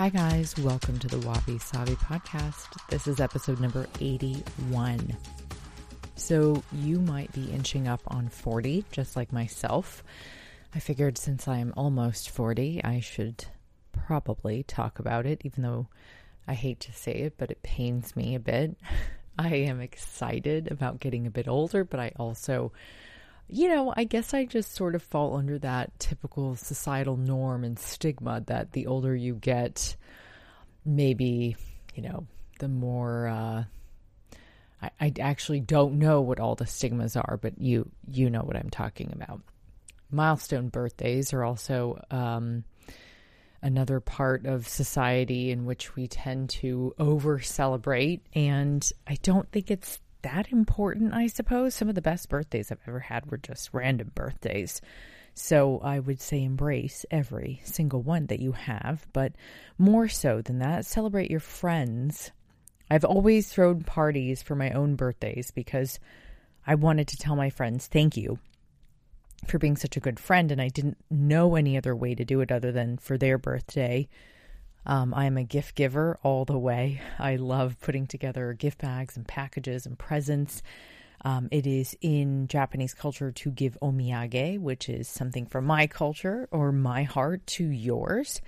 Hi, guys. Welcome to the Wabi Sabi podcast. This is episode number 81. So, you might be inching up on 40, just like myself. I figured since I'm almost 40, I should probably talk about it, even though I hate to say it, but it pains me a bit. I am excited about getting a bit older, but I also you know, I guess I just sort of fall under that typical societal norm and stigma that the older you get, maybe, you know, the more. Uh, I, I actually don't know what all the stigmas are, but you you know what I'm talking about. Milestone birthdays are also um, another part of society in which we tend to over celebrate, and I don't think it's that important, I suppose. Some of the best birthdays I've ever had were just random birthdays. So I would say embrace every single one that you have, but more so than that, celebrate your friends. I've always thrown parties for my own birthdays because I wanted to tell my friends thank you for being such a good friend, and I didn't know any other way to do it other than for their birthday um, I'm a gift giver all the way. I love putting together gift bags and packages and presents. Um, it is in Japanese culture to give omiyage, which is something from my culture or my heart to yours.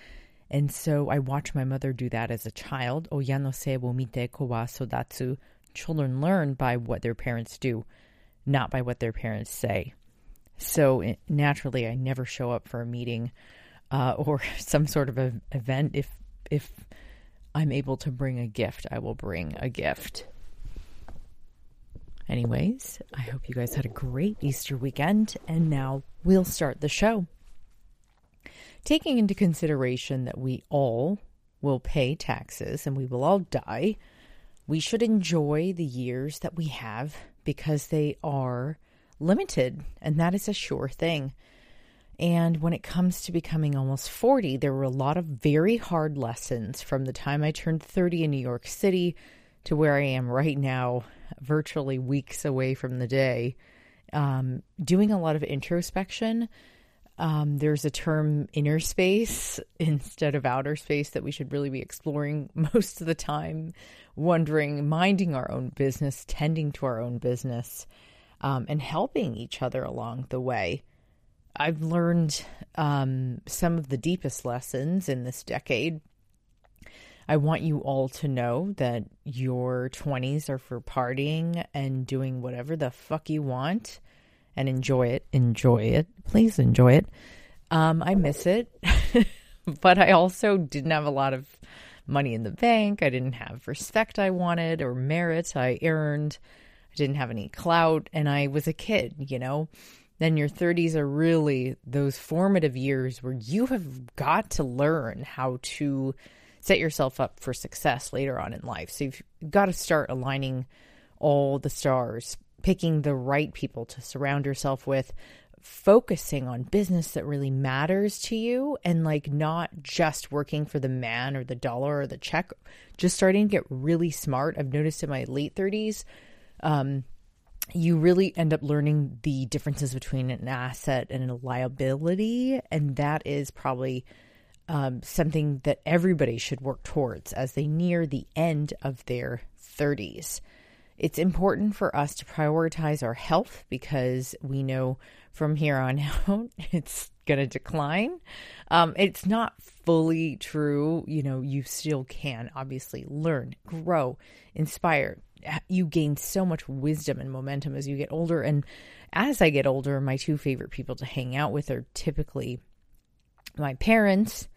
And so I watched my mother do that as a child. Oyano se wo mite ko wa sodatsu. Children learn by what their parents do, not by what their parents say. So naturally, I never show up for a meeting uh, or some sort of event if if I'm able to bring a gift, I will bring a gift. Anyways, I hope you guys had a great Easter weekend, and now we'll start the show. Taking into consideration that we all will pay taxes and we will all die, we should enjoy the years that we have because they are limited, and that is a sure thing. And when it comes to becoming almost 40, there were a lot of very hard lessons from the time I turned 30 in New York City to where I am right now, virtually weeks away from the day, um, doing a lot of introspection. Um, there's a term inner space instead of outer space that we should really be exploring most of the time, wondering, minding our own business, tending to our own business, um, and helping each other along the way. I've learned um, some of the deepest lessons in this decade. I want you all to know that your 20s are for partying and doing whatever the fuck you want and enjoy it. Enjoy it. Please enjoy it. Um, I miss it, but I also didn't have a lot of money in the bank. I didn't have respect I wanted or merit I earned. I didn't have any clout, and I was a kid, you know? Then your 30s are really those formative years where you have got to learn how to set yourself up for success later on in life. So you've got to start aligning all the stars, picking the right people to surround yourself with, focusing on business that really matters to you and like not just working for the man or the dollar or the check, just starting to get really smart. I've noticed in my late 30s, um, you really end up learning the differences between an asset and a liability. And that is probably um, something that everybody should work towards as they near the end of their 30s. It's important for us to prioritize our health because we know from here on out it's going to decline. Um, it's not fully true. You know, you still can obviously learn, grow, inspire, you gain so much wisdom and momentum as you get older. And as I get older, my two favorite people to hang out with are typically my parents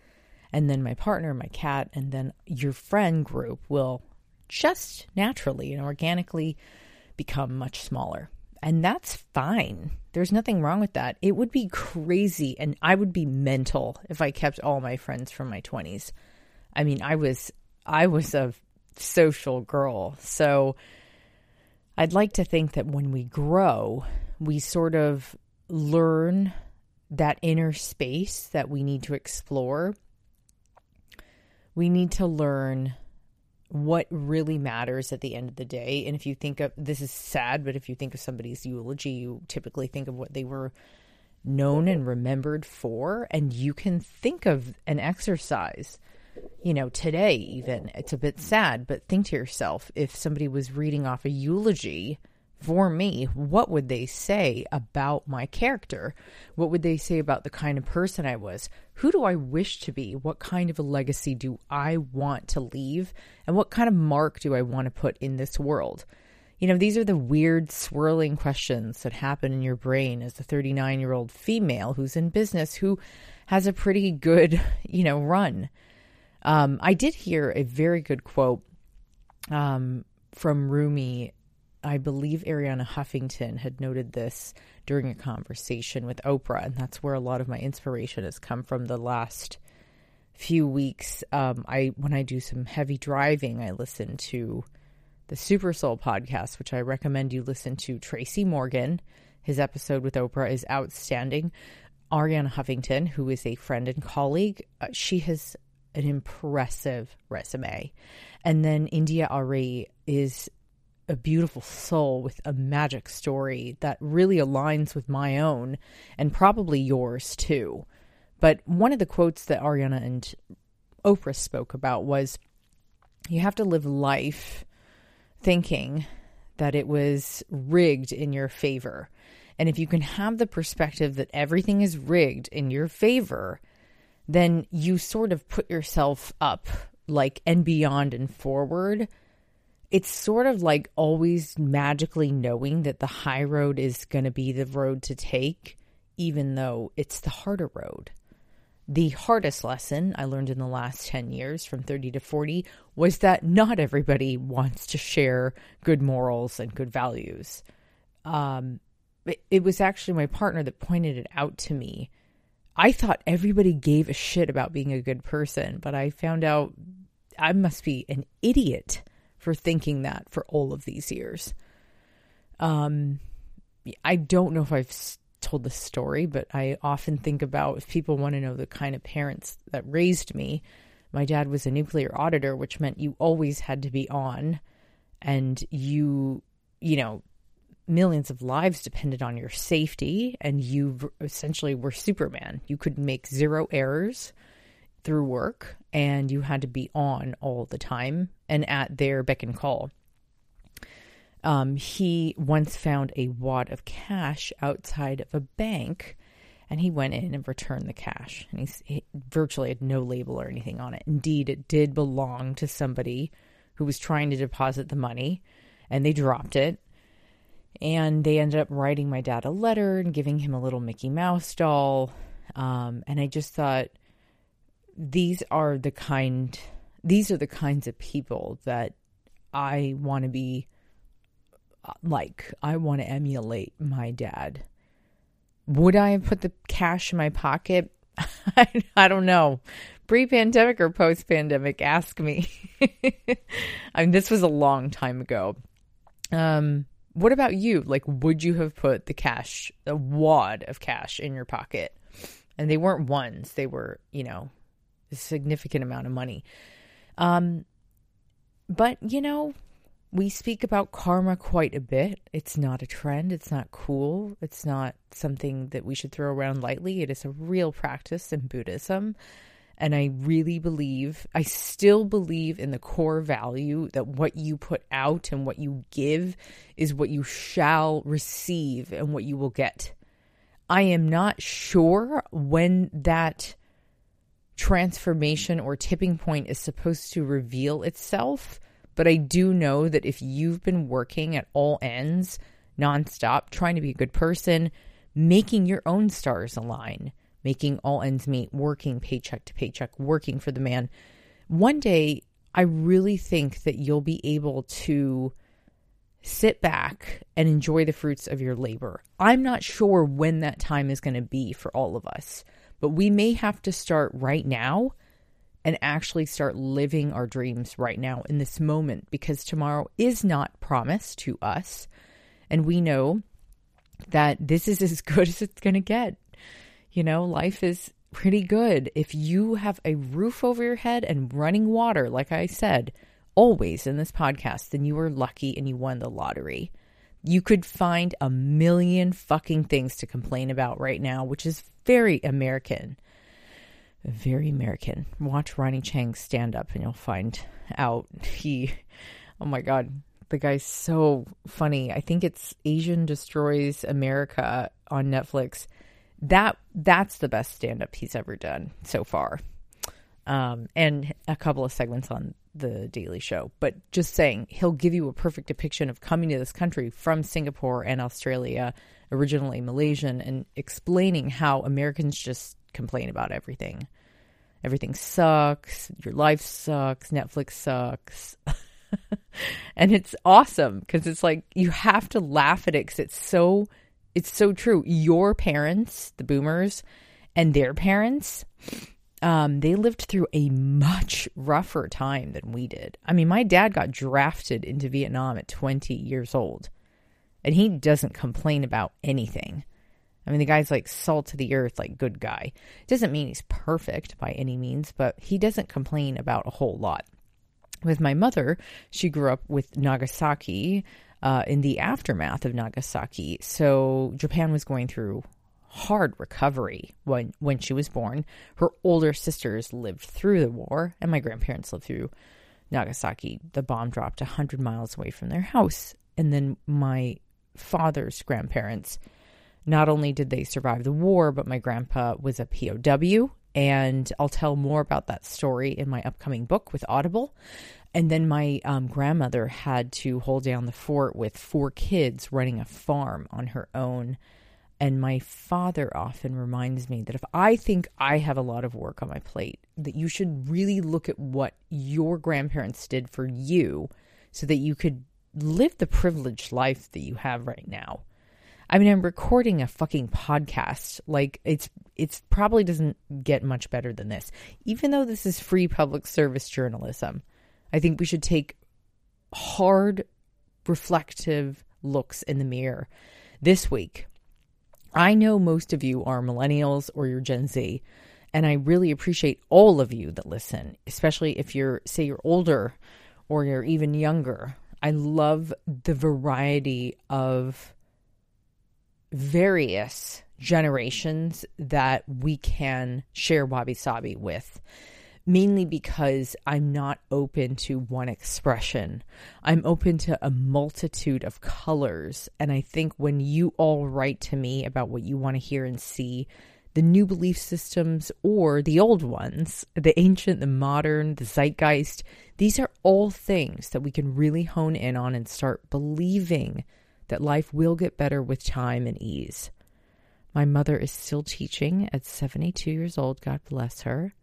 and then my partner, my cat, and then your friend group will just naturally and organically become much smaller. And that's fine. There's nothing wrong with that. It would be crazy and I would be mental if I kept all my friends from my 20s. I mean, I was I was a social girl. So I'd like to think that when we grow, we sort of learn that inner space that we need to explore. We need to learn what really matters at the end of the day. And if you think of this is sad, but if you think of somebody's eulogy, you typically think of what they were known and remembered for. And you can think of an exercise you know, today even. It's a bit sad, but think to yourself if somebody was reading off a eulogy for me, what would they say about my character? What would they say about the kind of person I was? Who do I wish to be? What kind of a legacy do I want to leave? And what kind of mark do I want to put in this world? You know, these are the weird, swirling questions that happen in your brain as a 39 year old female who's in business who has a pretty good, you know, run. Um, I did hear a very good quote um, from Rumi. I believe Arianna Huffington had noted this during a conversation with Oprah, and that's where a lot of my inspiration has come from the last few weeks. Um, I when I do some heavy driving, I listen to the Super Soul podcast, which I recommend you listen to. Tracy Morgan, his episode with Oprah is outstanding. Arianna Huffington, who is a friend and colleague, uh, she has an impressive resume. And then India.Arie is a beautiful soul with a magic story that really aligns with my own and probably yours too. But one of the quotes that Arianna and Oprah spoke about was you have to live life thinking that it was rigged in your favor. And if you can have the perspective that everything is rigged in your favor, then you sort of put yourself up like and beyond and forward. It's sort of like always magically knowing that the high road is going to be the road to take, even though it's the harder road. The hardest lesson I learned in the last 10 years from 30 to 40 was that not everybody wants to share good morals and good values. Um, it, it was actually my partner that pointed it out to me I thought everybody gave a shit about being a good person, but I found out I must be an idiot for thinking that for all of these years. Um, I don't know if I've told the story, but I often think about if people want to know the kind of parents that raised me. My dad was a nuclear auditor, which meant you always had to be on, and you, you know, millions of lives depended on your safety, and you essentially were Superman. You could make zero errors through work, and you had to be on all the time and at their beck and call. Um, he once found a wad of cash outside of a bank, and he went in and returned the cash. And he virtually had no label or anything on it. Indeed, it did belong to somebody who was trying to deposit the money, and they dropped it and they ended up writing my dad a letter and giving him a little Mickey Mouse doll. Um, and I just thought these are the kind these are the kinds of people that I want to be uh, like. I want to emulate my dad. Would I have put the cash in my pocket? I, don't know. Pre pandemic or post pandemic, ask me. I mean, this was a long time ago. Um, what about you? Like, would you have put the cash, a wad of cash in your pocket? And they weren't ones, they were, you know, a significant amount of money. Um, but, you know, we speak about karma quite a bit. It's not a trend, it's not cool, it's not something that we should throw around lightly. It is a real practice in Buddhism. And I really believe, I still believe in the core value that what you put out and what you give is what you shall receive and what you will get. I am not sure when that transformation or tipping point is supposed to reveal itself, but I do know that if you've been working at all ends nonstop, trying to be a good person, making your own stars align, making all ends meet, working paycheck to paycheck, working for the man. One day, I really think that you'll be able to sit back and enjoy the fruits of your labor. I'm not sure when that time is going to be for all of us, but we may have to start right now and actually start living our dreams right now in this moment because tomorrow is not promised to us. And we know that this is as good as it's going to get. You know, life is pretty good. If you have a roof over your head and running water, like I said, always in this podcast, then you are lucky and you won the lottery. You could find a million fucking things to complain about right now, which is very American. very American. Watch Ronny Chieng stand up and you'll find out he, oh my God, the guy's so funny. I think it's Asian Destroys America on Netflix. That that's the best stand up he's ever done so far. Um, and a couple of segments on the Daily Show. But just saying, he'll give you a perfect depiction of coming to this country from Singapore and Australia, originally Malaysian, and explaining how Americans just complain about everything. Everything sucks. Your life sucks. Netflix sucks. and it's awesome because it's like you have to laugh at it because it's so it's so true. Your parents, the boomers, and their parents, um, they lived through a much rougher time than we did. I mean, my dad got drafted into Vietnam at 20 years old, and he doesn't complain about anything. I mean, the guy's like salt to the earth, like good guy. Doesn't mean he's perfect by any means, but he doesn't complain about a whole lot with my mother, she grew up with Nagasaki uh, in the aftermath of Nagasaki. So Japan was going through hard recovery when when she was born. Her older sisters lived through the war, and my grandparents lived through Nagasaki. The bomb dropped hundred miles away from their house, and then my father's grandparents. Not only did they survive the war, but my grandpa was a POW and I'll tell more about that story in my upcoming book with Audible. And then my um, grandmother had to hold down the fort with four kids running a farm on her own. And my father often reminds me that if I think I have a lot of work on my plate, that you should really look at what your grandparents did for you so that you could live the privileged life that you have right now. I mean, I'm recording a fucking podcast. Like it's it's probably doesn't get much better than this. Even though this is free public service journalism, I think we should take hard reflective looks in the mirror this week. I know most of you are millennials or you're Gen Z, and I really appreciate all of you that listen, especially if you're say you're older or you're even younger. I love the variety of various generations that we can share wabi sabi with mainly because I'm not open to one expression. I'm open to a multitude of colors. And I think when you all write to me about what you want to hear and see, the new belief systems or the old ones, the ancient, the modern, the zeitgeist, these are all things that we can really hone in on and start believing that life will get better with time and ease. My mother is still teaching at 72 years old, God bless her.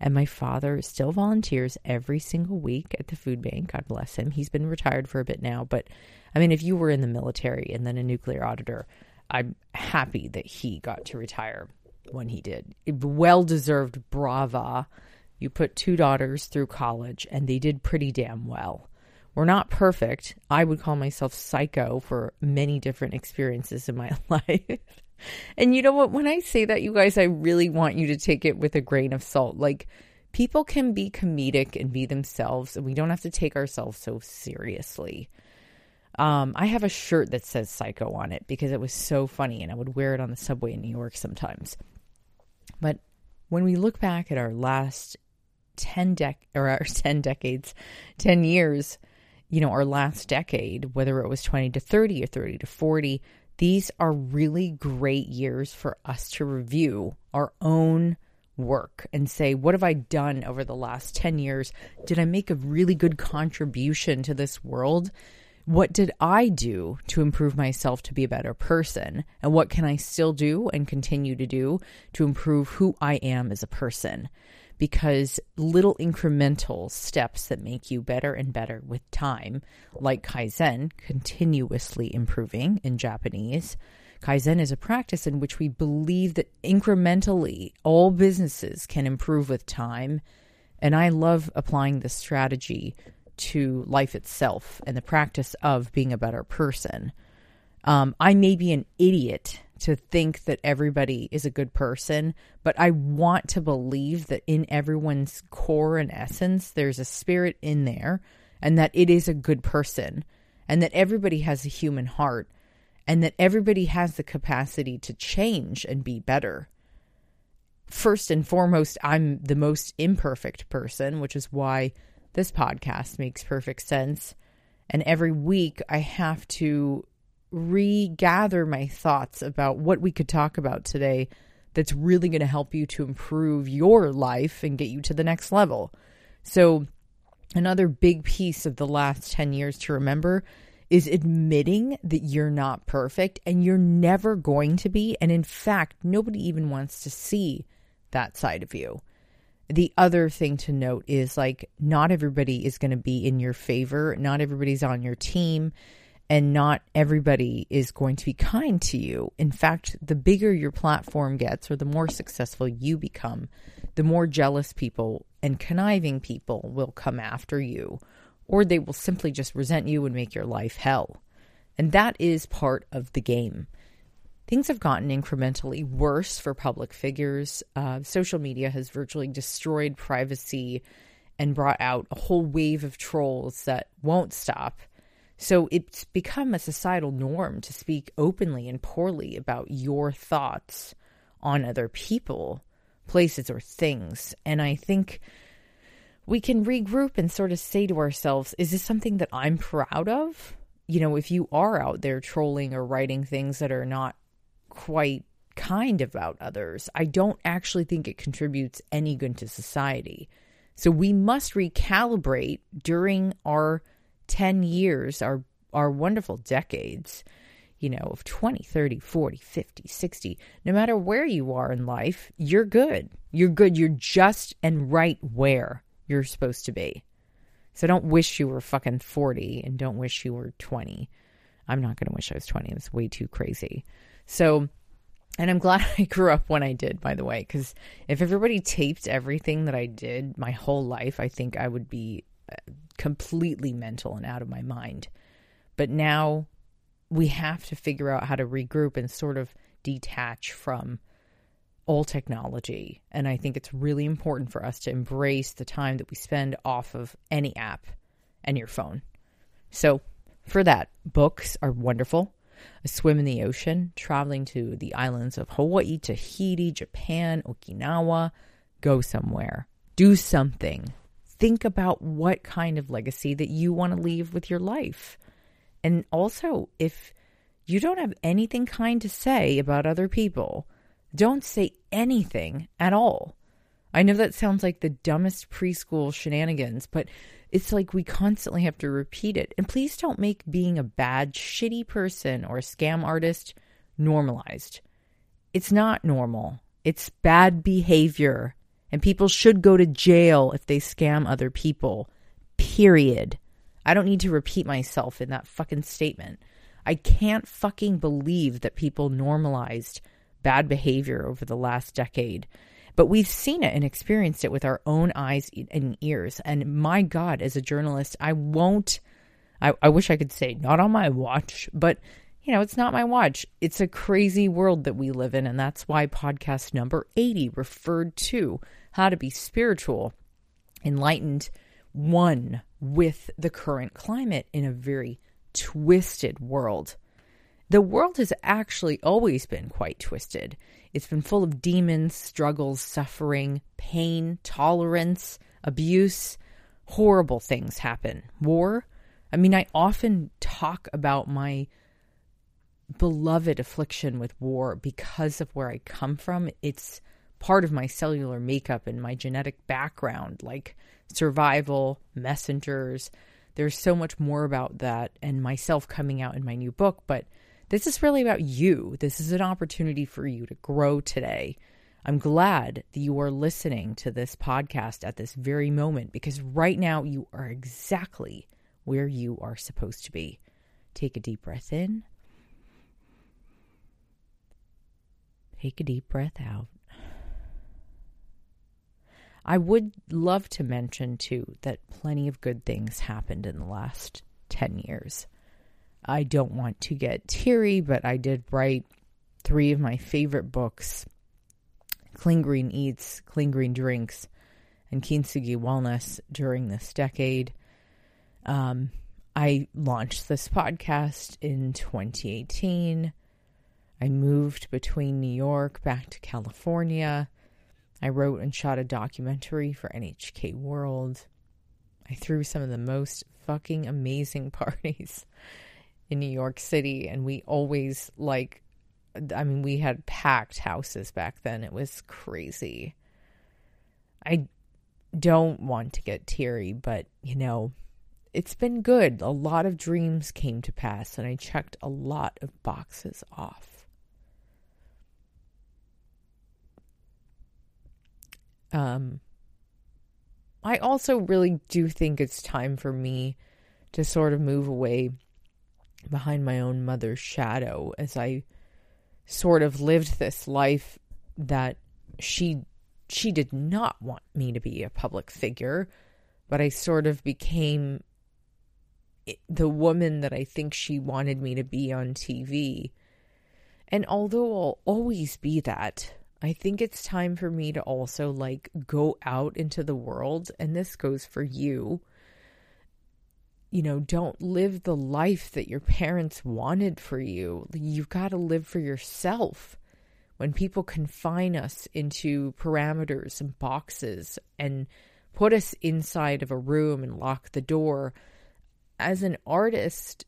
And my father still volunteers every single week at the food bank. God bless him. He's been retired for a bit now. But I mean, if you were in the military and then a nuclear auditor, I'm happy that he got to retire when he did. Well deserved brava. You put two daughters through college and they did pretty damn well. We're not perfect. I would call myself psycho for many different experiences in my life. and you know what? When I say that, you guys, I really want you to take it with a grain of salt. Like, people can be comedic and be themselves, and we don't have to take ourselves so seriously. Um, I have a shirt that says psycho on it because it was so funny, and I would wear it on the subway in New York sometimes. But when we look back at our last 10 dec or our 10 decades, 10 years, you know, our last decade, whether it was 20 to 30 or 30 to 40, these are really great years for us to review our own work and say, what have I done over the last 10 years? Did I make a really good contribution to this world? What did I do to improve myself to be a better person? And what can I still do and continue to do to improve who I am as a person? Because little incremental steps that make you better and better with time, like Kaizen, continuously improving in Japanese. Kaizen is a practice in which we believe that incrementally all businesses can improve with time. And I love applying this strategy to life itself and the practice of being a better person. Um, I may be an idiot to think that everybody is a good person, but I want to believe that in everyone's core and essence, there's a spirit in there and that it is a good person and that everybody has a human heart and that everybody has the capacity to change and be better. first and foremost, I'm the most imperfect person, which is why this podcast makes perfect sense. And every week I have to regather my thoughts about what we could talk about today that's really going to help you to improve your life and get you to the next level. So, another big piece of the last 10 years to remember is admitting that you're not perfect and you're never going to be. And in fact, nobody even wants to see that side of you. The other thing to note is like, not everybody is going to be in your favor, not everybody's on your team, and not everybody is going to be kind to you. In fact, the bigger your platform gets or the more successful you become, the more jealous people and conniving people will come after you or they will simply just resent you and make your life hell. And that is part of the game. Things have gotten incrementally worse for public figures. Uh, social media has virtually destroyed privacy and brought out a whole wave of trolls that won't stop. So it's become a societal norm to speak openly and poorly about your thoughts on other people, places, or things. And I think we can regroup and sort of say to ourselves, is this something that I'm proud of? You know, if you are out there trolling or writing things that are not quite kind about others, I don't actually think it contributes any good to society. So we must recalibrate during our 10 years, our our wonderful decades, you know, of 20, 30, 40, 50, 60. No matter where you are in life, you're good. You're good. You're just and right where you're supposed to be. So don't wish you were fucking 40 and don't wish you were 20. I'm not going to wish I was 20. It's way too crazy. So, and I'm glad I grew up when I did, by the way, because if everybody taped everything that I did my whole life, I think I would be completely mental and out of my mind. But now we have to figure out how to regroup and sort of detach from all technology. And I think it's really important for us to embrace the time that we spend off of any app and your phone. So, for that, books are wonderful. A swim in the ocean, traveling to the islands of Hawaii, Tahiti, Japan, Okinawa. Go somewhere. Do something. Think about what kind of legacy that you want to leave with your life. And also, if you don't have anything kind to say about other people, don't say anything at all. I know that sounds like the dumbest preschool shenanigans, but it's like we constantly have to repeat it. And please don't make being a bad, shitty person or a scam artist normalized. It's not normal, it's bad behavior. And people should go to jail if they scam other people. Period. I don't need to repeat myself in that fucking statement. I can't fucking believe that people normalized bad behavior over the last decade. But we've seen it and experienced it with our own eyes and ears. And my God, as a journalist, I won't, I, I wish I could say, not on my watch, but you know, it's not my watch. It's a crazy world that we live in. And that's why podcast number 80 referred to how to be spiritual, enlightened, one with the current climate in a very twisted world. The world has actually always been quite twisted. It's been full of demons, struggles, suffering, pain, tolerance, abuse. Horrible things happen. War. I mean, I often talk about my beloved affliction with war because of where I come from. It's part of my cellular makeup and my genetic background, like survival, messengers. There's so much more about that and myself coming out in my new book, but this is really about you. This is an opportunity for you to grow today. I'm glad that you are listening to this podcast at this very moment because right now you are exactly where you are supposed to be. Take a deep breath in. Take a deep breath out. I would love to mention, too, that plenty of good things happened in the last 10 years. I don't want to get teary, but I did write three of my favorite books Clean Green Eats, Clean Green Drinks, and Kintsugi Wellness during this decade. Um, I launched this podcast in 2018. I moved between New York back to California. I wrote and shot a documentary for NHK World. I threw some of the most fucking amazing parties in New York City, and we always like, I mean, we had packed houses back then. It was crazy. I don't want to get teary, but you know, it's been good. A lot of dreams came to pass, and I checked a lot of boxes off. Um, I also really do think it's time for me to sort of move away behind my own mother's shadow as I sort of lived this life that she she did not want me to be a public figure, but I sort of became the woman that I think she wanted me to be on TV. And although I'll always be that, I think it's time for me to also like go out into the world, and this goes for you. You know, don't live the life that your parents wanted for you. You've got to live for yourself. When people confine us into parameters and boxes and put us inside of a room and lock the door, as an artist,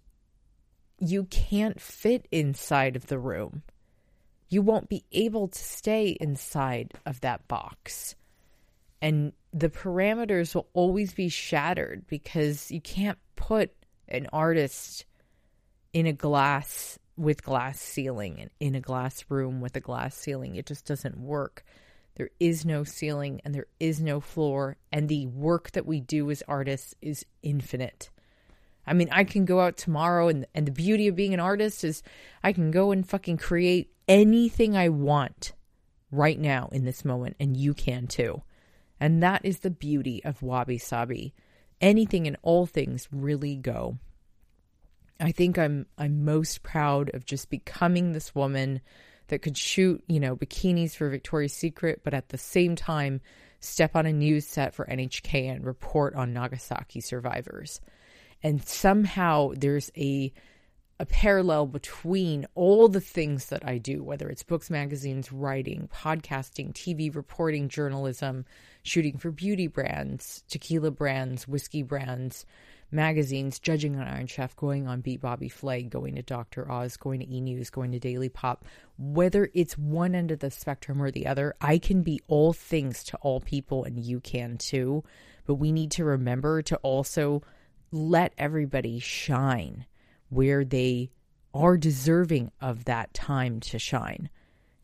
you can't fit inside of the room. You won't be able to stay inside of that box. And the parameters will always be shattered because you can't put an artist in a glass with glass ceiling and in a glass room with a glass ceiling. It just doesn't work. There is no ceiling and there is no floor, and the work that we do as artists is infinite. I mean, I can go out tomorrow, and, and the beauty of being an artist is I can go and fucking create anything I want right now in this moment, and you can too. And that is the beauty of Wabi Sabi. Anything and all things really go. I think I'm I'm most proud of just becoming this woman that could shoot, you know, bikinis for Victoria's Secret, but at the same time step on a news set for NHK and report on Nagasaki survivors and somehow there's a a parallel between all the things that I do, whether it's books, magazines, writing, podcasting, TV reporting, journalism, shooting for beauty brands, tequila brands, whiskey brands, magazines, judging on Iron Chef, going on Beat Bobby Flay, going to Dr. Oz, going to E News, going to Daily Pop. Whether it's one end of the spectrum or the other, I can be all things to all people and you can too. But we need to remember to also let everybody shine where they are deserving of that time to shine.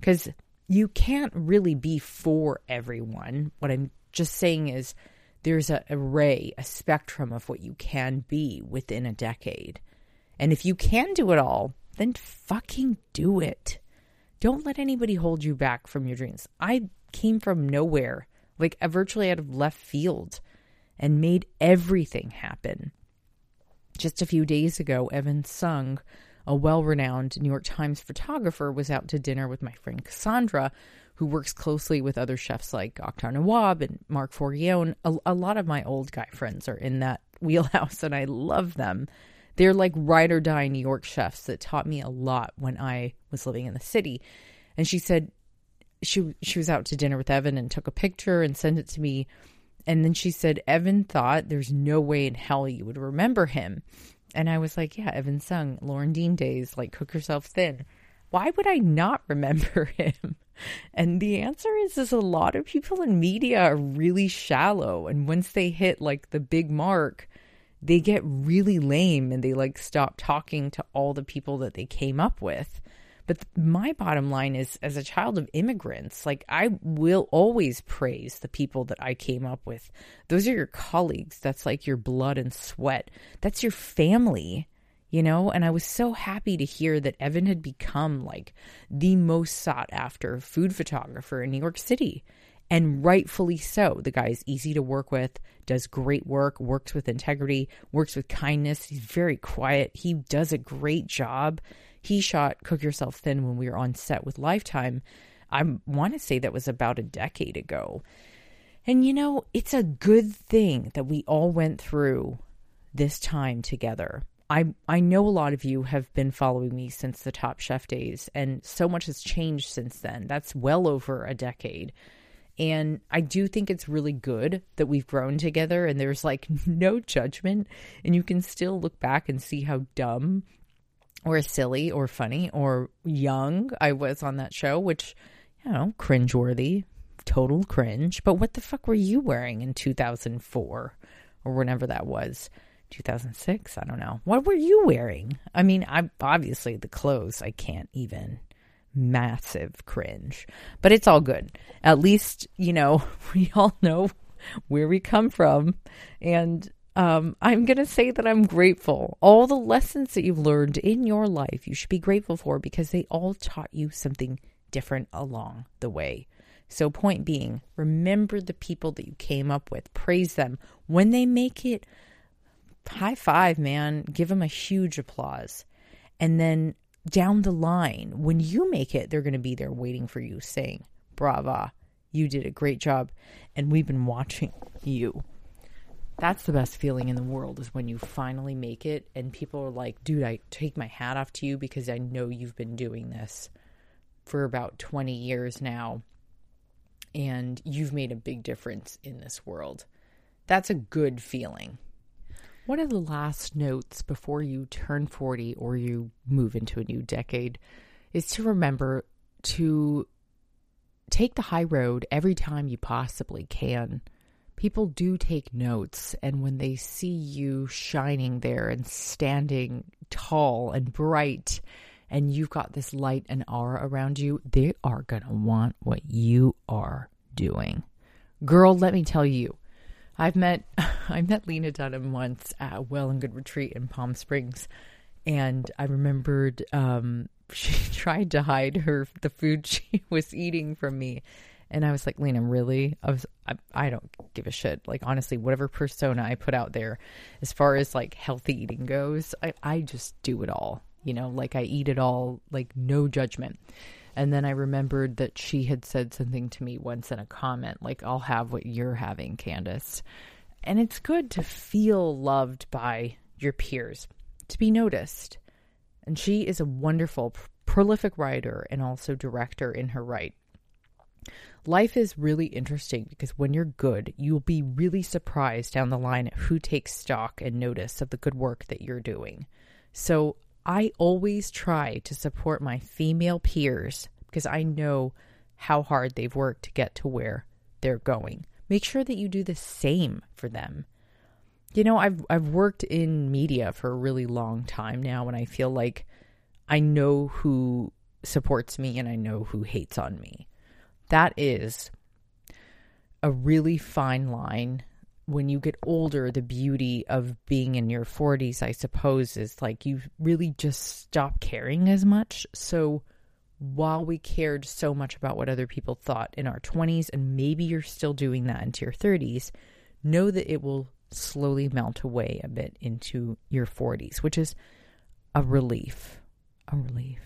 Because you can't really be for everyone. What I'm just saying is there's an array, a spectrum of what you can be within a decade. And if you can do it all, then fucking do it. Don't let anybody hold you back from your dreams. I came from nowhere, like virtually out of left field, and made everything happen. Just a few days ago, Evan Sung, a well renowned New York Times photographer, was out to dinner with my friend Cassandra, who works closely with other chefs like Akhtar Nawab and Marc Forgione. A, a lot of my old guy friends are in that wheelhouse, and I love them. They're like ride or die New York chefs that taught me a lot when I was living in the city. And she said she she was out to dinner with Evan and took a picture and sent it to me and then she said, Evan thought there's no way in hell you would remember him. And I was like, yeah, Evan Sung, Lauren Dean days, like cook yourself thin. Why would I not remember him? And the answer is, is a lot of people in media are really shallow. And once they hit like the big mark, they get really lame and they like stop talking to all the people that they came up with. But my bottom line is as a child of immigrants, like I will always praise the people that I came up with. Those are your colleagues. That's like your blood and sweat. That's your family, you know? And I was so happy to hear that Evan had become like the most sought after food photographer in New York City. And rightfully so. The guy is easy to work with, does great work, works with integrity, works with kindness. He's very quiet. He does a great job. He shot Cook Yourself Thin when we were on set with Lifetime. I want to say that was about a decade ago. And you know, it's a good thing that we all went through this time together. I I know a lot of you have been following me since the Top Chef days and so much has changed since then. That's well over a decade. And I do think it's really good that we've grown together and there's like no judgment. And you can still look back and see how dumb or silly or funny or young I was on that show, which, you know, cringeworthy, total cringe. But what the fuck were you wearing in 2004 or whenever that was? 2006? I don't know. What were you wearing? I mean, I obviously the clothes I can't even massive cringe. But it's all good. At least, you know, we all know where we come from. And um, I'm going to say that I'm grateful. All the lessons that you've learned in your life, you should be grateful for because they all taught you something different along the way. So, point being, remember the people that you came up with, praise them. When they make it, high five, man, give them a huge applause. And then down the line, when you make it, they're going to be there waiting for you saying, Brava, you did a great job. And we've been watching you. That's the best feeling in the world is when you finally make it and people are like, dude, I take my hat off to you because I know you've been doing this for about 20 years now and you've made a big difference in this world. That's a good feeling. One of the last notes before you turn 40 or you move into a new decade is to remember to take the high road every time you possibly can. People do take notes, and when they see you shining there and standing tall and bright, and you've got this light and aura around you, they are going to want what you are doing. Girl, let me tell you, I've met I met Lena Dunham once at a Well and Good retreat in Palm Springs, and I remembered um, she tried to hide her the food she was eating from me, and I was like, Lena, really? I was I, I don't give a shit. Like honestly, whatever persona I put out there, as far as like healthy eating goes, I I just do it all. You know, like I eat it all, like no judgment. And then I remembered that she had said something to me once in a comment, like, I'll have what you're having, Candice. And it's good to feel loved by your peers, to be noticed. And she is a wonderful, prolific writer and also director in her right. Life is really interesting because when you're good, you'll be really surprised down the line who takes stock and notice of the good work that you're doing. So I always try to support my female peers because I know how hard they've worked to get to where they're going. Make sure that you do the same for them. You know, I've I've worked in media for a really long time now and I feel like I know who supports me and I know who hates on me. That is a really fine line when you get older, the beauty of being in your 40s, I suppose, is like you really just stop caring as much. So while we cared so much about what other people thought in our 20s, and maybe you're still doing that into your 30s, know that it will slowly melt away a bit into your 40s, which is a relief. A relief.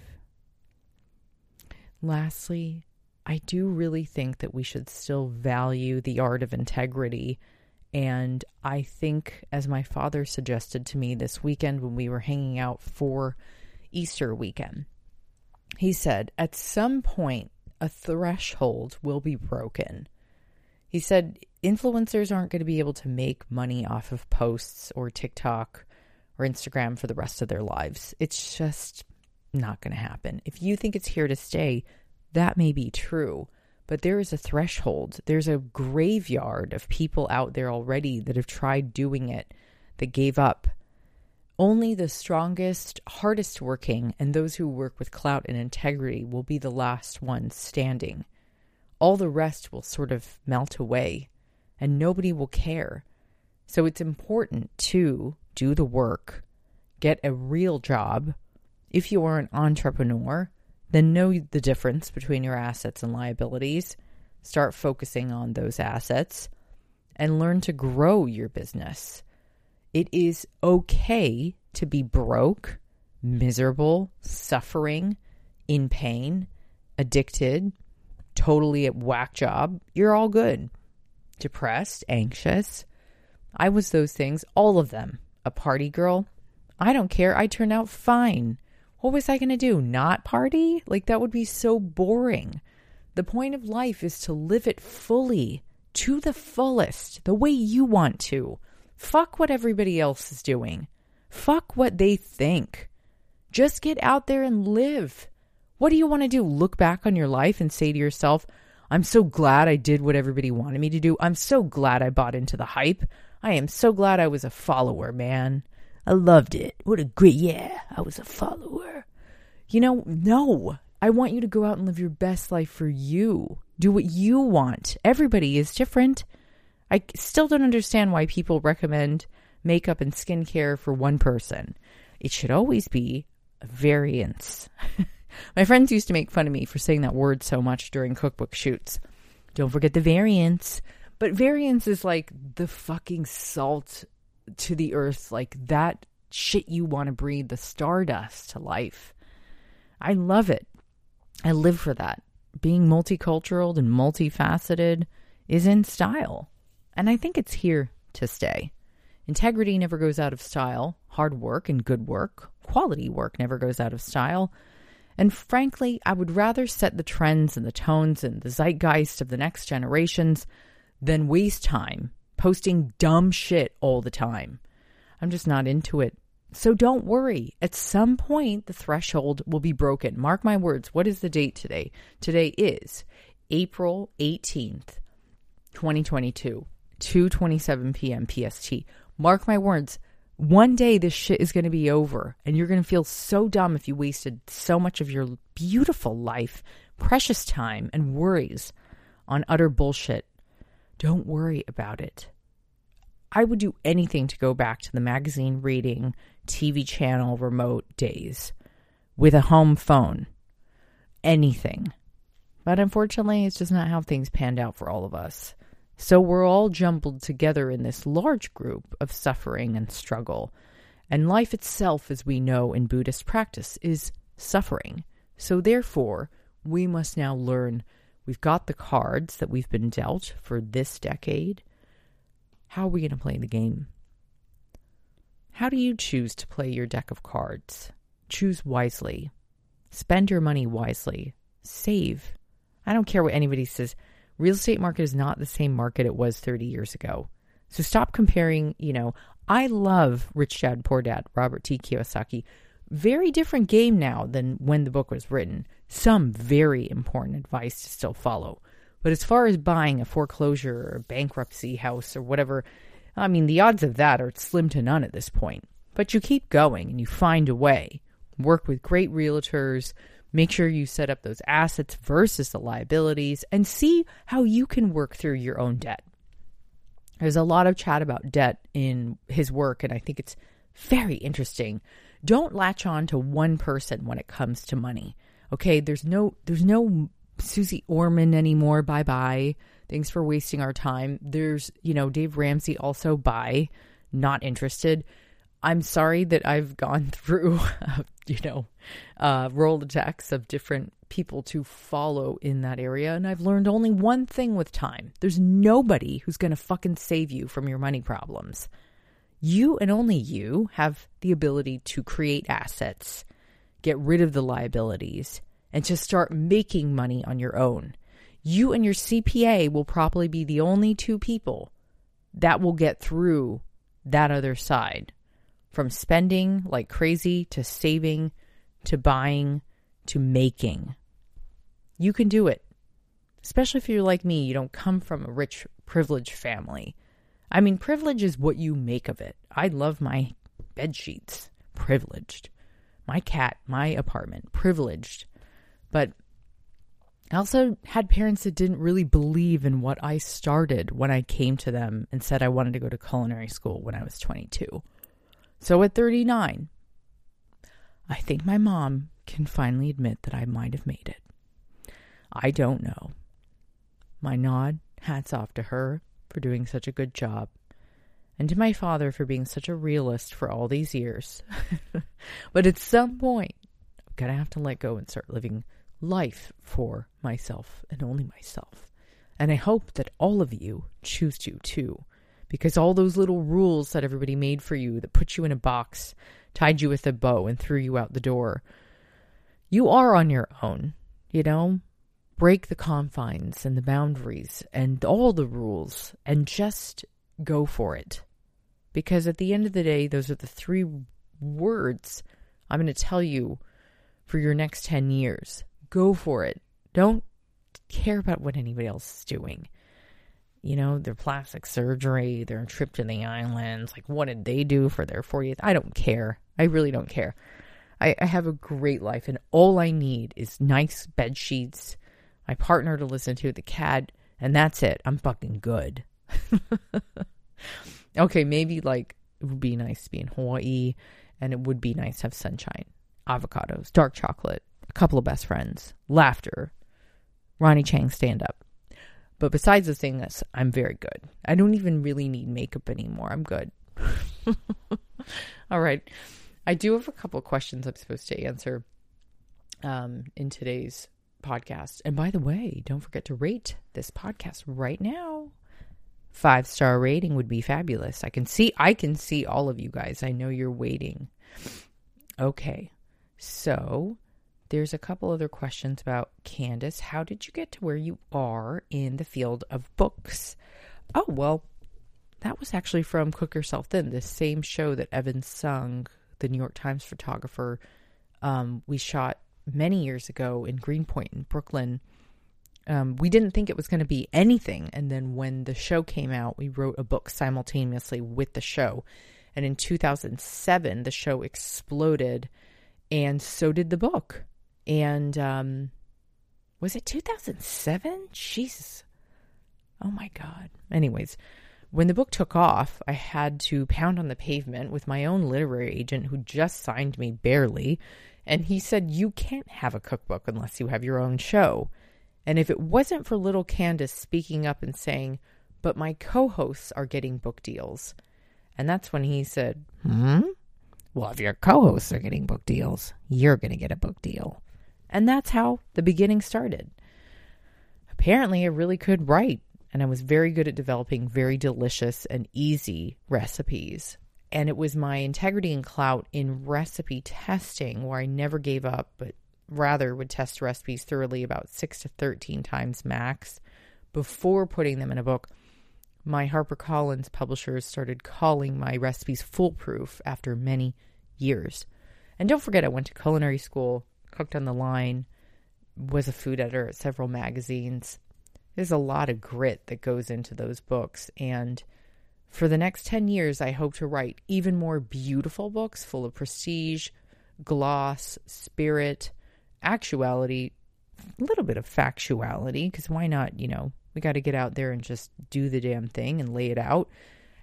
Lastly, I do really think that we should still value the art of integrity and I think, as my father suggested to me this weekend when we were hanging out for Easter weekend, he said, at some point, a threshold will be broken. He said, influencers aren't going to be able to make money off of posts or TikTok or Instagram for the rest of their lives. It's just not going to happen. If you think it's here to stay, that may be true. But there is a threshold. There's a graveyard of people out there already that have tried doing it that gave up. Only the strongest, hardest working, and those who work with clout and integrity will be the last ones standing. All the rest will sort of melt away, and nobody will care. So it's important to do the work, get a real job. If you are an entrepreneur, then know the difference between your assets and liabilities. Start focusing on those assets and learn to grow your business. It is okay to be broke, miserable, suffering, in pain, addicted, totally at whack job. You're all good. Depressed, anxious. I was those things, all of them. A party girl. I don't care. I turned out fine what was I going to do? Not party? Like that would be so boring. The point of life is to live it fully, to the fullest, the way you want to. Fuck what everybody else is doing. Fuck what they think. Just get out there and live. What do you want to do? Look back on your life and say to yourself, I'm so glad I did what everybody wanted me to do. I'm so glad I bought into the hype. I am so glad I was a follower, man. I loved it. What a great, yeah, I was a follower. You know, no. I want you to go out and live your best life for you. Do what you want. Everybody is different. I still don't understand why people recommend makeup and skincare for one person. It should always be a variance. My friends used to make fun of me for saying that word so much during cookbook shoots. Don't forget the variance. But variance is like the fucking salt to the earth, like that shit you want to breathe, the stardust to life. I love it. I live for that. Being multicultural and multifaceted is in style. And I think it's here to stay. Integrity never goes out of style. Hard work and good work, quality work never goes out of style. And frankly, I would rather set the trends and the tones and the zeitgeist of the next generations than waste time posting dumb shit all the time. I'm just not into it. So don't worry. At some point, the threshold will be broken. Mark my words. What is the date today? Today is April 18th, 2022, 2:27 p.m. PST. Mark my words. One day this shit is going to be over, and you're going to feel so dumb if you wasted so much of your beautiful life, precious time, and worries on utter bullshit. Don't worry about it. I would do anything to go back to the magazine reading, TV channel remote days with a home phone. Anything. But unfortunately, it's just not how things panned out for all of us. So we're all jumbled together in this large group of suffering and struggle. And life itself, as we know in Buddhist practice, is suffering. So therefore, we must now learn we've got the cards that we've been dealt for this decade. How are we going to play the game? How do you choose to play your deck of cards? Choose wisely. Spend your money wisely. Save. I don't care what anybody says real estate market is not the same market it was 30 years ago. So stop comparing, you know, I love Rich Dad Poor Dad, Robert T. Kiyosaki. Very different game now than when the book was written. Some very important advice to still follow. But as far as buying a foreclosure or bankruptcy house or whatever, I mean, the odds of that are slim to none at this point. But you keep going and you find a way. Work with great realtors, Make sure you set up those assets versus the liabilities and see how you can work through your own debt. There's a lot of chat about debt in his work, and I think it's very interesting. Don't latch on to one person when it comes to money. Okay, there's no there's no Susie Orman anymore. Bye bye. Thanks for wasting our time. There's, you know, Dave Ramsey also bye. Not interested. I'm sorry that I've gone through, you know, uh, Rolodex of different people to follow in that area. And I've learned only one thing with time there's nobody who's going to fucking save you from your money problems. You and only you have the ability to create assets, get rid of the liabilities, and to start making money on your own. You and your CPA will probably be the only two people that will get through that other side from spending like crazy to saving to buying to making. You can do it. Especially if you're like me, you don't come from a rich, privileged family. I mean, privilege is what you make of it. I love my bed sheets, privileged. My cat, my apartment, privileged. But I also had parents that didn't really believe in what I started when I came to them and said I wanted to go to culinary school when I was 22. So at 39, I think my mom can finally admit that I might have made it. I don't know. My nod, hats off to her for doing such a good job, and to my father for being such a realist for all these years. but at some point, I'm going to have to let go and start living life for myself and only myself. And I hope that all of you choose to too because all those little rules that everybody made for you that put you in a box, tied you with a bow, and threw you out the door, you are on your own, you know? Break the confines and the boundaries and all the rules and just go for it. Because at the end of the day, those are the three words I'm going to tell you for your next 10 years. Go for it. Don't care about what anybody else is doing. You know, their plastic surgery, their trip to the islands, like what did they do for their 40th? I don't care. I really don't care. I, I have a great life, and all I need is nice bed sheets, my partner to listen to, the cat, and that's it. I'm fucking good. okay, maybe like it would be nice to be in Hawaii, and it would be nice to have sunshine, avocados, dark chocolate, a couple of best friends, laughter, Ronny Chieng stand up. But besides the thing this, I'm very good. I don't even really need makeup anymore. I'm good. All right. I do have a couple questions I'm supposed to answer um, in today's podcast. And by the way, don't forget to rate this podcast right now. Five star rating would be fabulous. I can see I can see all of you guys. I know you're waiting. Okay. So there's a couple other questions about Candice. How did you get to where you are in the field of books? Oh, well, that was actually from Cook Yourself Thin, the same show that Evan Sung, the New York Times photographer, um, we shot many years ago in Greenpoint in Brooklyn. Um, we didn't think it was going to be anything. And then when the show came out, we wrote a book simultaneously with the show. And in 2007, the show exploded, and so did the book. And um, was it 2007? Jesus. Oh my God. Anyways, when the book took off, I had to pound on the pavement with my own literary agent who just signed me barely. And he said, You can't have a cookbook unless you have your own show. And if it wasn't for little Candice speaking up and saying, But my co hosts are getting book deals. And that's when he said, Hmm? Well, if your co hosts are getting book deals, you're going to get a book deal. And that's how the beginning started. Apparently, I really could write, and I was very good at developing very delicious and easy recipes. And it was my integrity and clout in recipe testing where I never gave up, but rather would test recipes thoroughly about six to 13 times max before putting them in a book. My HarperCollins publishers started calling my recipes foolproof after many years. And don't forget, I went to culinary school cooked on the line, was a food editor at several magazines. There's a lot of grit that goes into those books. And for the next 10 years, I hope to write even more beautiful books full of prestige, gloss, spirit, actuality, a little bit of factuality, because why not? You know, we got to get out there and just do the damn thing and lay it out.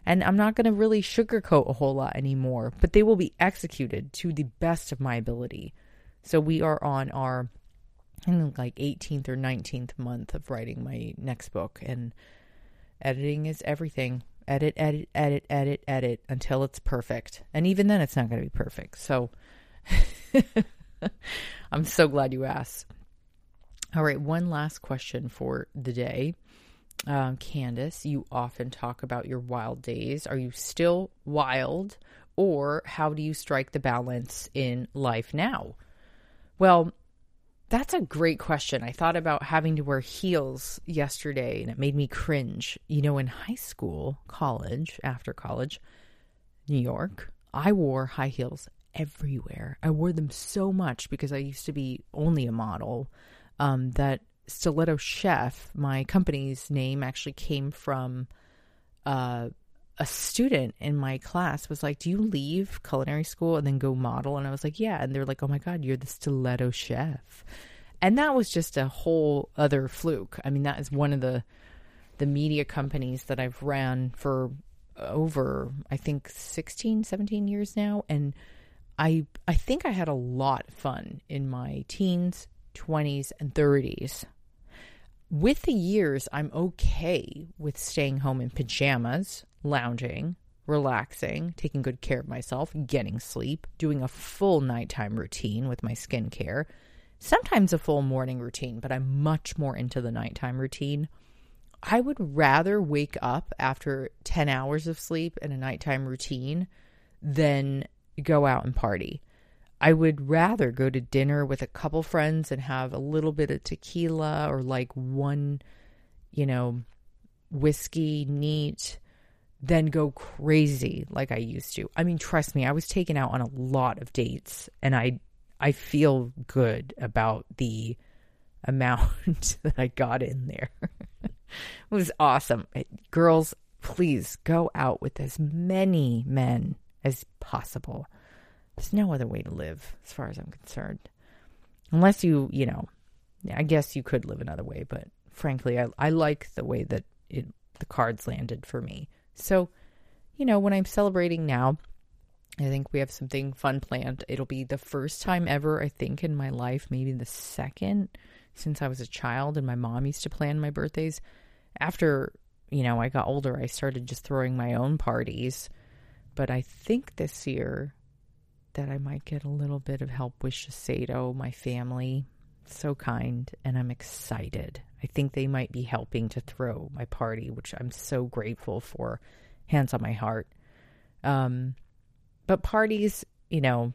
And I'm not going to really sugarcoat a whole lot anymore, but they will be executed to the best of my ability. So we are on our like 18th or 19th month of writing my next book and editing is everything. Edit, edit, edit, edit, edit until it's perfect. And even then it's not going to be perfect. So I'm so glad you asked. All right, one last question for the day. Um, Candice, you often talk about your wild days. Are you still wild, or how do you strike the balance in life now? Well, that's a great question. I thought about having to wear heels yesterday and it made me cringe. You know, in high school, college, after college, New York, I wore high heels everywhere. I wore them so much because I used to be only a model um, that Stiletto Chef, my company's name, actually came from uh, a student in my class was like, Do you leave culinary school and then go model? And I was like, Yeah. And they're like, Oh my God, you're the stiletto chef. And that was just a whole other fluke. I mean, that is one of the the media companies that I've ran for over I think 16, 17 years now. And I I think I had a lot of fun in my teens, 20s, and 30s. With the years, I'm okay with staying home in pajamas lounging, relaxing, taking good care of myself, getting sleep, doing a full nighttime routine with my skincare, sometimes a full morning routine, but I'm much more into the nighttime routine. I would rather wake up after 10 hours of sleep and a nighttime routine than go out and party. I would rather go to dinner with a couple friends and have a little bit of tequila or like one, you know, whiskey neat than go crazy like I used to. I mean, trust me, I was taken out on a lot of dates and I I feel good about the amount that I got in there. it was awesome. Girls, please go out with as many men as possible. There's no other way to live, as far as I'm concerned. Unless you, you know, I guess you could live another way, but frankly, I, I like the way that it, the cards landed for me. So, you know, when I'm celebrating now, I think we have something fun planned. It'll be the first time ever, I think, in my life, maybe the second since I was a child, and my mom used to plan my birthdays. After, you know, I got older, I started just throwing my own parties. But I think this year that I might get a little bit of help with Shiseido, my family. So kind, and I'm excited. I think they might be helping to throw my party, which I'm so grateful for. Hands on my heart. Um, but parties, you know,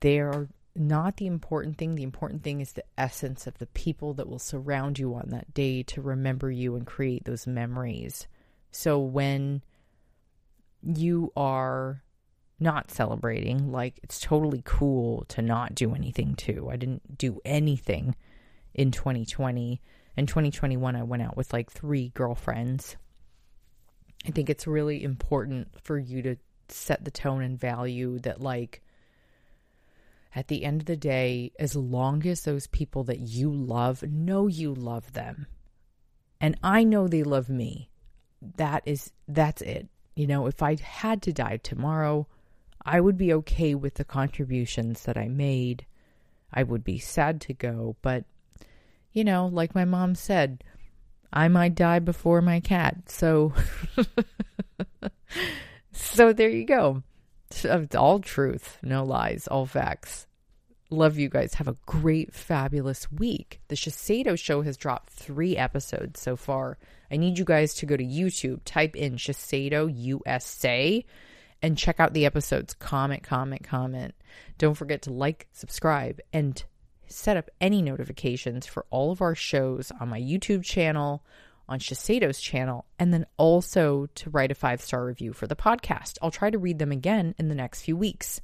they're not the important thing. The important thing is the essence of the people that will surround you on that day to remember you and create those memories. So when you are not celebrating, like it's totally cool to not do anything too. I didn't do anything in 2020. In 2021, I went out with like three girlfriends. I think it's really important for you to set the tone and value that, like, at the end of the day, as long as those people that you love know you love them, and I know they love me, that is, that's it. You know, if I had to die tomorrow, I would be okay with the contributions that I made. I would be sad to go, but you know, like my mom said, I might die before my cat. So, so there you go. Uh, it's all truth, no lies, all facts. Love you guys. Have a great, fabulous week. The Shiseido show has dropped three episodes so far. I need you guys to go to YouTube, type in Shiseido USA, and check out the episodes. Comment, comment, comment. Don't forget to like, subscribe, and set up any notifications for all of our shows on my YouTube channel, on Shiseido's channel, and then also to write a five star review for the podcast. I'll try to read them again in the next few weeks.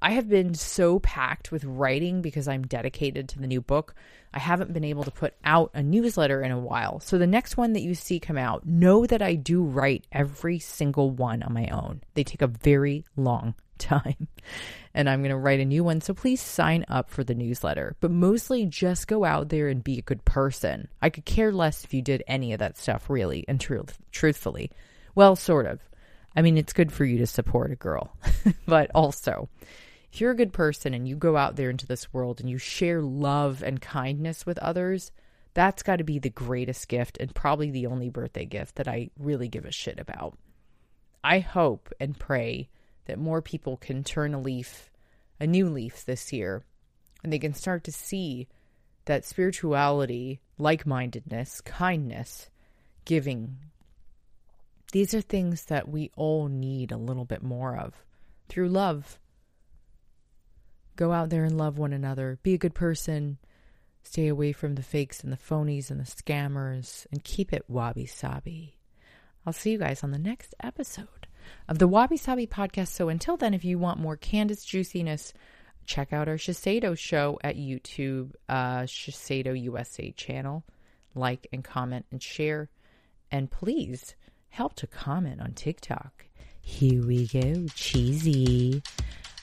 I have been so packed with writing because I'm dedicated to the new book. I haven't been able to put out a newsletter in a while. So the next one that you see come out, know that I do write every single one on my own. They take a very long time. And I'm going to write a new one. So please sign up for the newsletter. But mostly just go out there and be a good person. I could care less if you did any of that stuff, really and truth, truthfully. Well, sort of. I mean, it's good for you to support a girl. but also, if you're a good person and you go out there into this world and you share love and kindness with others, that's got to be the greatest gift and probably the only birthday gift that I really give a shit about. I hope and pray that more people can turn a leaf, a new leaf this year, and they can start to see that spirituality, like mindedness, kindness, giving, these are things that we all need a little bit more of through love. Go out there and love one another. Be a good person. Stay away from the fakes and the phonies and the scammers and keep it wabi sabi. I'll see you guys on the next episode of the Wabi Sabi podcast. So until then, if you want more Candice juiciness, check out our Shiseido show at YouTube, uh, Shiseido USA channel. Like and comment and share. And please help to comment on TikTok. Here we go. Cheesy.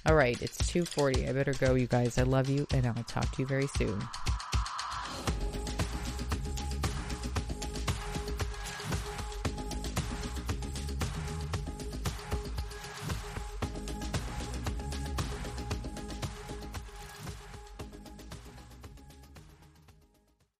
All right, it's 2:40. I better go, you guys. I love you and I'll talk to you very soon.